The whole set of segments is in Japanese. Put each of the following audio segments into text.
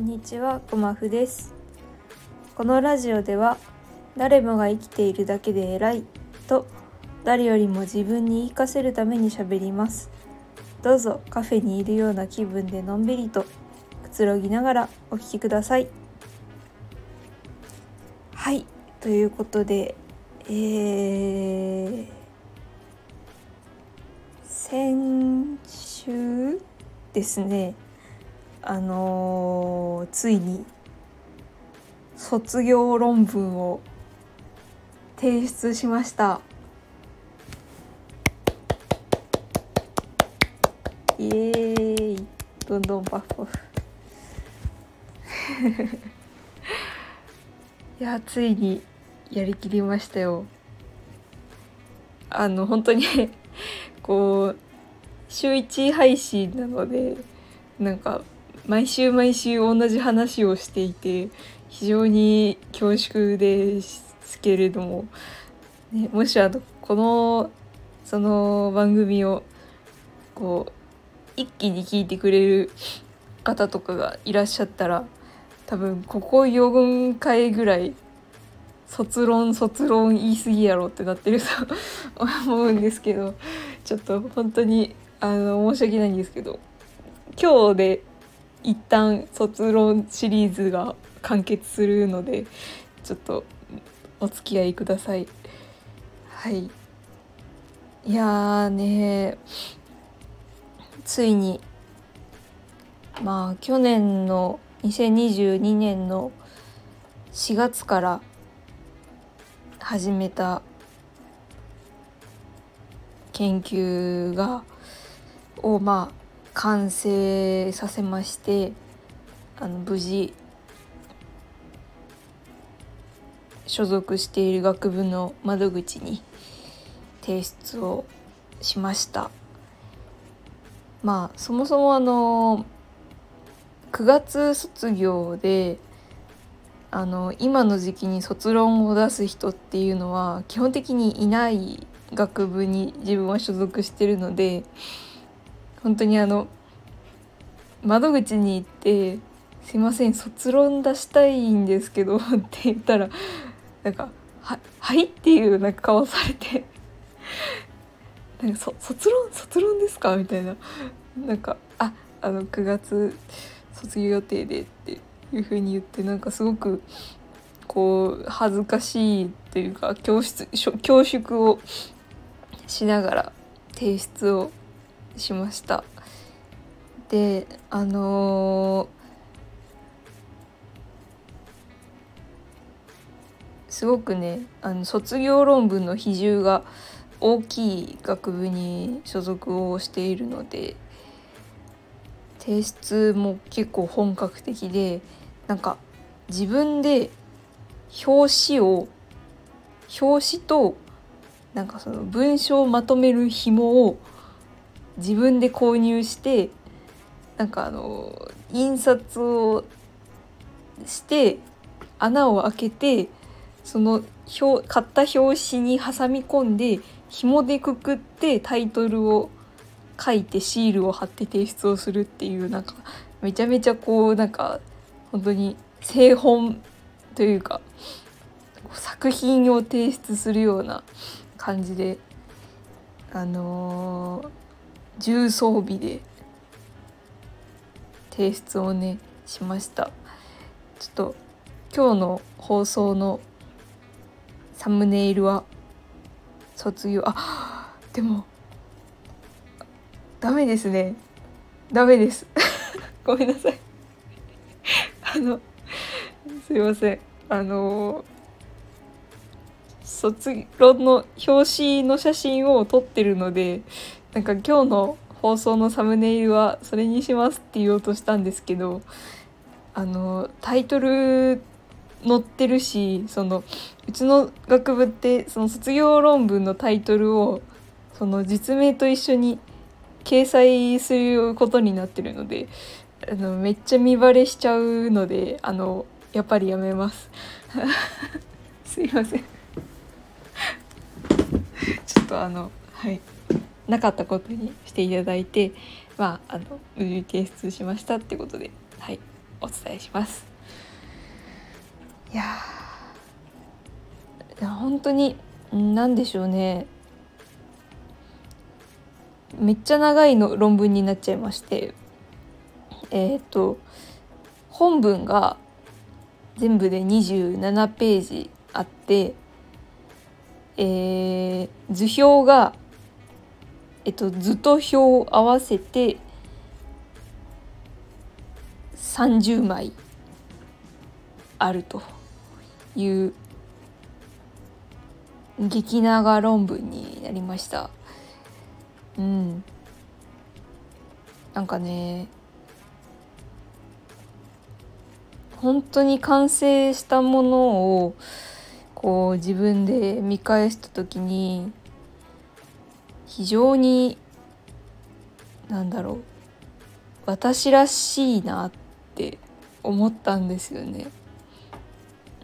んにちはごまふです。このラジオでは誰もが生きているだけで偉いと誰よりも自分に言い聞かせるために喋ります。どうぞカフェにいるような気分でのんびりとくつろぎながらお聞きください。はいということでえー、先週ですね。あのーついに卒業論文を提出しました。イエーイ。どんどんパフパフ。いやついにやりきりましたよ。あの本当に こう週1配信なのでなんか毎週毎週同じ話をしていて非常に恐縮ですけれども、ね、もしあのこのその番組をこう一気に聞いてくれる方とかがいらっしゃったら多分ここ4回ぐらい卒論卒論言い過ぎやろってなってると 思うんですけどちょっと本当にあの申し訳ないんですけど今日で一旦卒論シリーズが完結するのでちょっとお付き合いください。はい。いやねついにまあ去年の2022年の4月から始めた研究がをまあ完成させましてあの無事所属している学部の窓口に提出をしました。まあそもそもあの9月卒業であの今の時期に卒論を出す人っていうのは基本的にいない学部に自分は所属してるので本当にあの窓口に行って「すいません卒論出したいんですけど」って言ったらなんか「ははい」っていうなんか顔されて「なんかそ卒論卒論ですか?」みたいななんか「ああの9月卒業予定で」っていう風に言ってなんかすごくこう恥ずかしいっていうか教室恐縮をしながら提出をしました。であのー、すごくねあの卒業論文の比重が大きい学部に所属をしているので提出も結構本格的でなんか自分で表紙を表紙となんかその文章をまとめる紐を自分で購入してなんかあの印刷をして穴を開けてその表買った表紙に挟み込んで紐でくくってタイトルを書いてシールを貼って提出をするっていうなんかめちゃめちゃこうなんか本当に製本というか作品を提出するような感じであのー、重装備で提出をねしました。ちょっと今日の放送のサムネイルは卒業。あでもダメですね。ダメです。ごめんなさい。あのすいません。あの卒論の表紙の写真を撮ってるのでなんか今日の放送のサムネイルはそれにしますって言おうとしたんですけどあのタイトル載ってるしそのうちの学部ってその卒業論文のタイトルをその実名と一緒に掲載することになってるのであのめっちゃ見バレしちゃうのであのやっぱりやめます。すいません。ちょっとあのはい。なかったことにしていただいてまああの無事提出しましたってことではいお伝えします。いや本当に何でしょうねめっちゃ長いの論文になっちゃいましてえっ、ー、と本文が全部で27ページあって、えー、図表が、えっと、図と表を合わせて30枚あるという激長論文になりました。うん、なんかね本当に完成したものをこう自分で見返した時に非常になんだろう私らしいなって思ったんですよね。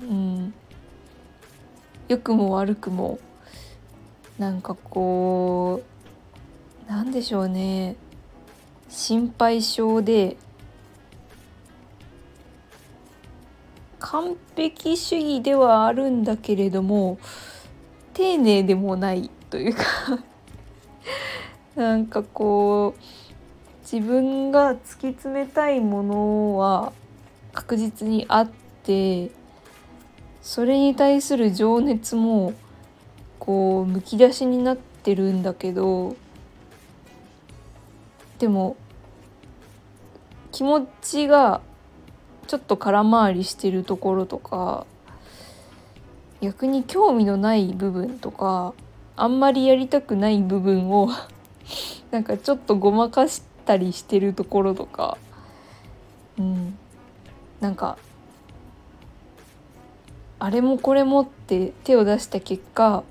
うん、良くも悪くもなんかこうなんでしょうね。心配性で完璧主義ではあるんだけれども丁寧でもないというか。なんかこう自分が突き詰めたいものは確実にあってそれに対する情熱もこうむき出しになってるんだけどでも気持ちがちょっと空回りしてるところとか逆に興味のない部分とかあんまりやりたくない部分をなんかちょっとごまかしたりしてるところとか。うん。なんかあれもこれもって手を出した結果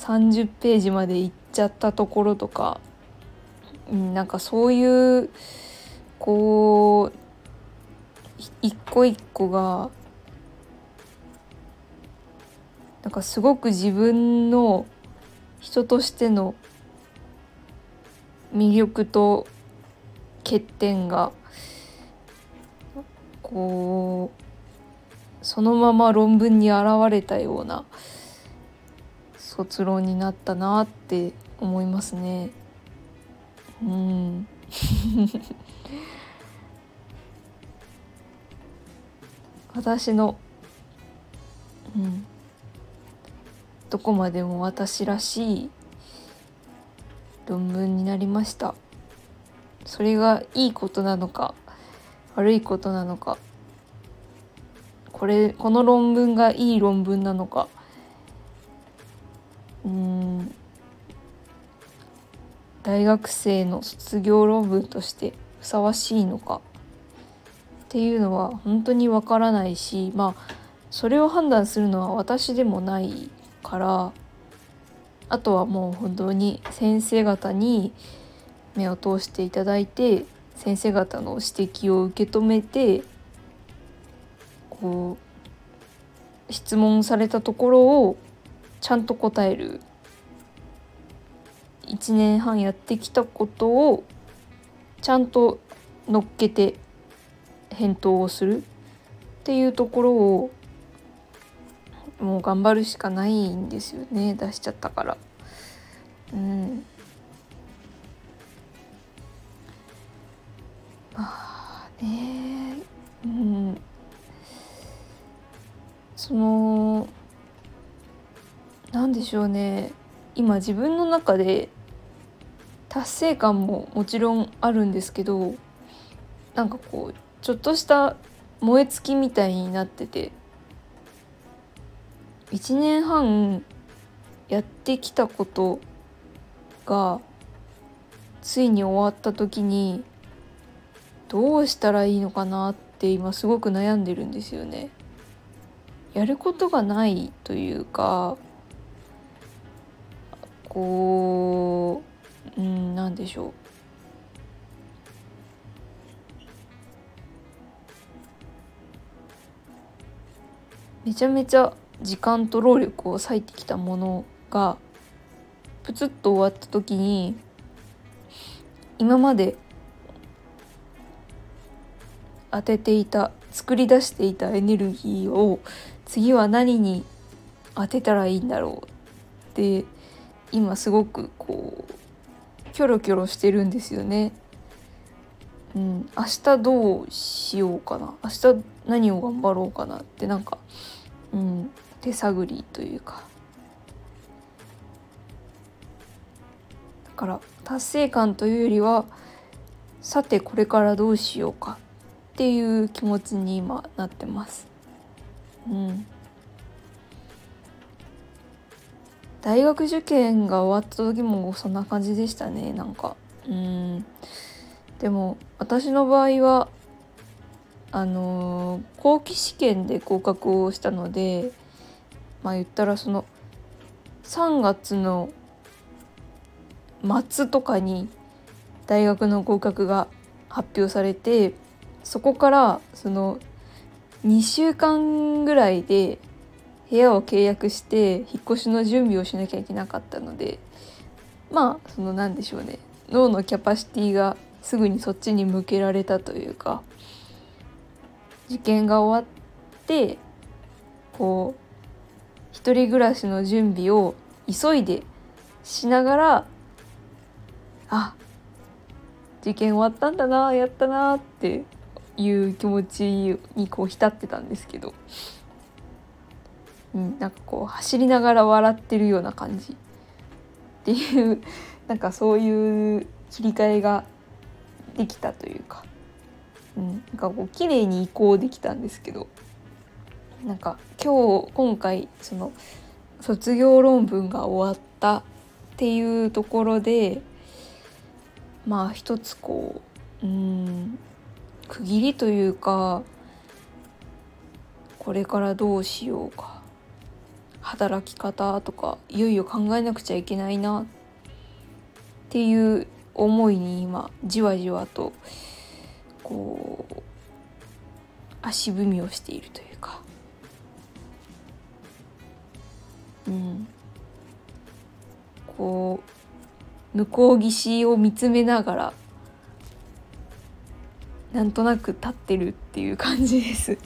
30ページまでいっちゃったところとか、うん、なんかそういうこう一個一個がなんかすごく自分の人としての魅力と欠点がこうそのまま論文に現れたような卒論になったなって思いますね。うん 私の、うん、どこまでも私らしい論文になりました。それがいいことなのか悪いことなのかこれこの論文がいい論文なのか。うん。大学生の卒業論文としてふさわしいのか。っていうのは本当にわからないしまあそれを判断するのは私でもないからあとはもう本当に先生方に目を通していただいて先生方の指摘を受け止めてこう質問されたところをちゃんと答える。1年半やってきたことをちゃんと乗っけて返答をするっていうところをもう頑張るしかないんですよね。出しちゃったから。うん。まあね。うん。そのなんでしょうね。今自分の中で達成感ももちろんあるんですけどなんかこうちょっとした燃え尽きみたいになってて。1年半やってきたことがついに終わった時にどうしたらいいのかなって今すごく悩んでるんですよね。やることがないというかこううん何でしょうめちゃめちゃ時間と労力を割いてきたものがプツッと終わった時に今まで当てていた作り出していたエネルギーを次は何に当てたらいいんだろうって今すごくこうキョロキョロしてるんですよね。うん、明日どうしようかな明日何を頑張ろうかなってなんか、うん、手探りというか。だから達成感というよりはさてこれからどうしようかっていう気持ちに今なってます。うん、大学受験が終わった時もそんな感じでしたねなんか。うん。でも私の場合はあのー、後期試験で合格をしたのでまあ言ったらその3月の末とかに大学の合格が発表されてそこからその2週間ぐらいで部屋を契約して引っ越しの準備をしなきゃいけなかったのでまあその何でしょうね。脳のキャパシティがすぐにそっちに向けられたというか受験が終わってこう一人暮らしの準備を急いでしながらあ受験終わったんだなやったなっていう気持ちにこう浸ってたんですけど、うん、なんかこう走りながら笑ってるような感じっていう なんかそういう切り替えができたというか、うん、なんかこう綺麗に移行できたんですけど。なんか今日今回その卒業論文が終わったっていうところでまあ一つこううん区切りというかこれからどうしようか働き方とかいよいよ考えなくちゃいけないなっていう思いに今じわじわとこう足踏みをしているという。うんこう向こう岸を見つめながらなんとなく立ってるっていう感じです。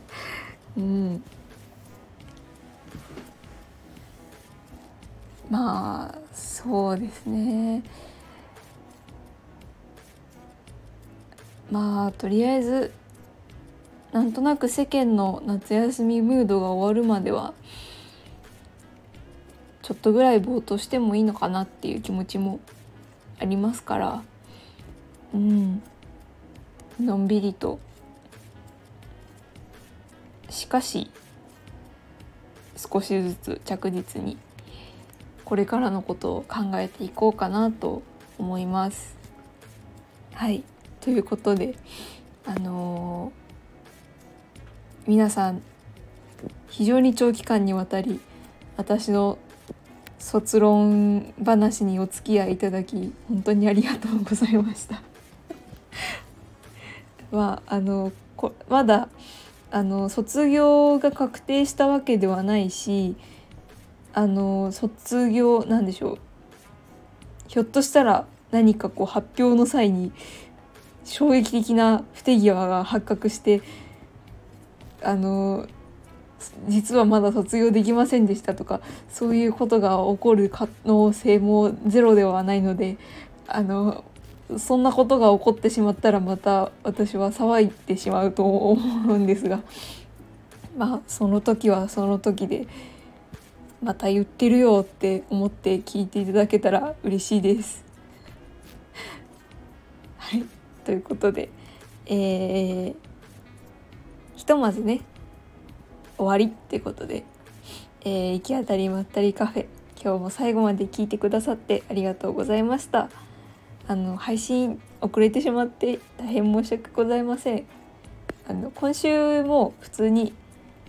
うん、まあそうですね。まあとりあえずなんとなく世間の夏休みムードが終わるまではちょっとぐらいぼーっとしてもいいのかなっていう気持ちもありますから。うん。のんびりと。しかし少しずつ着実にこれからのことを考えていこうかなと思います。はい。ということであのー、皆さん非常に長期間にわたり私の卒論話にお付き合いいただき本当にありがとうございました。はあのこまだあの卒業が確定したわけではないしあの卒業なんでしょうひょっとしたら何かこう発表の際に衝撃的な不手際が発覚してあの実はまだ卒業できませんでしたとかそういうことが起こる可能性もゼロではないのであのそんなことが起こってしまったらまた私は騒いでしまうと思うんですがまあその時はその時でまた言ってるよって思って聞いていただけたら嬉しいです。はいということで、えー、ひとまずね終わりってことで、えー、行き当たりまったりカフェ今日も最後まで聞いてくださってありがとうございました。あの配信遅れてしまって大変申し訳ございません。あの今週も普通に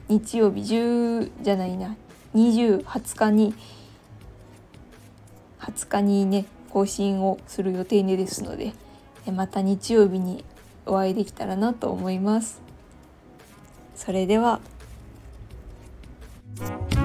日曜日10じゃないな2020日に20日にね更新をする予定ですので。また日曜日にお会いできたらなと思います。それでは Thank you.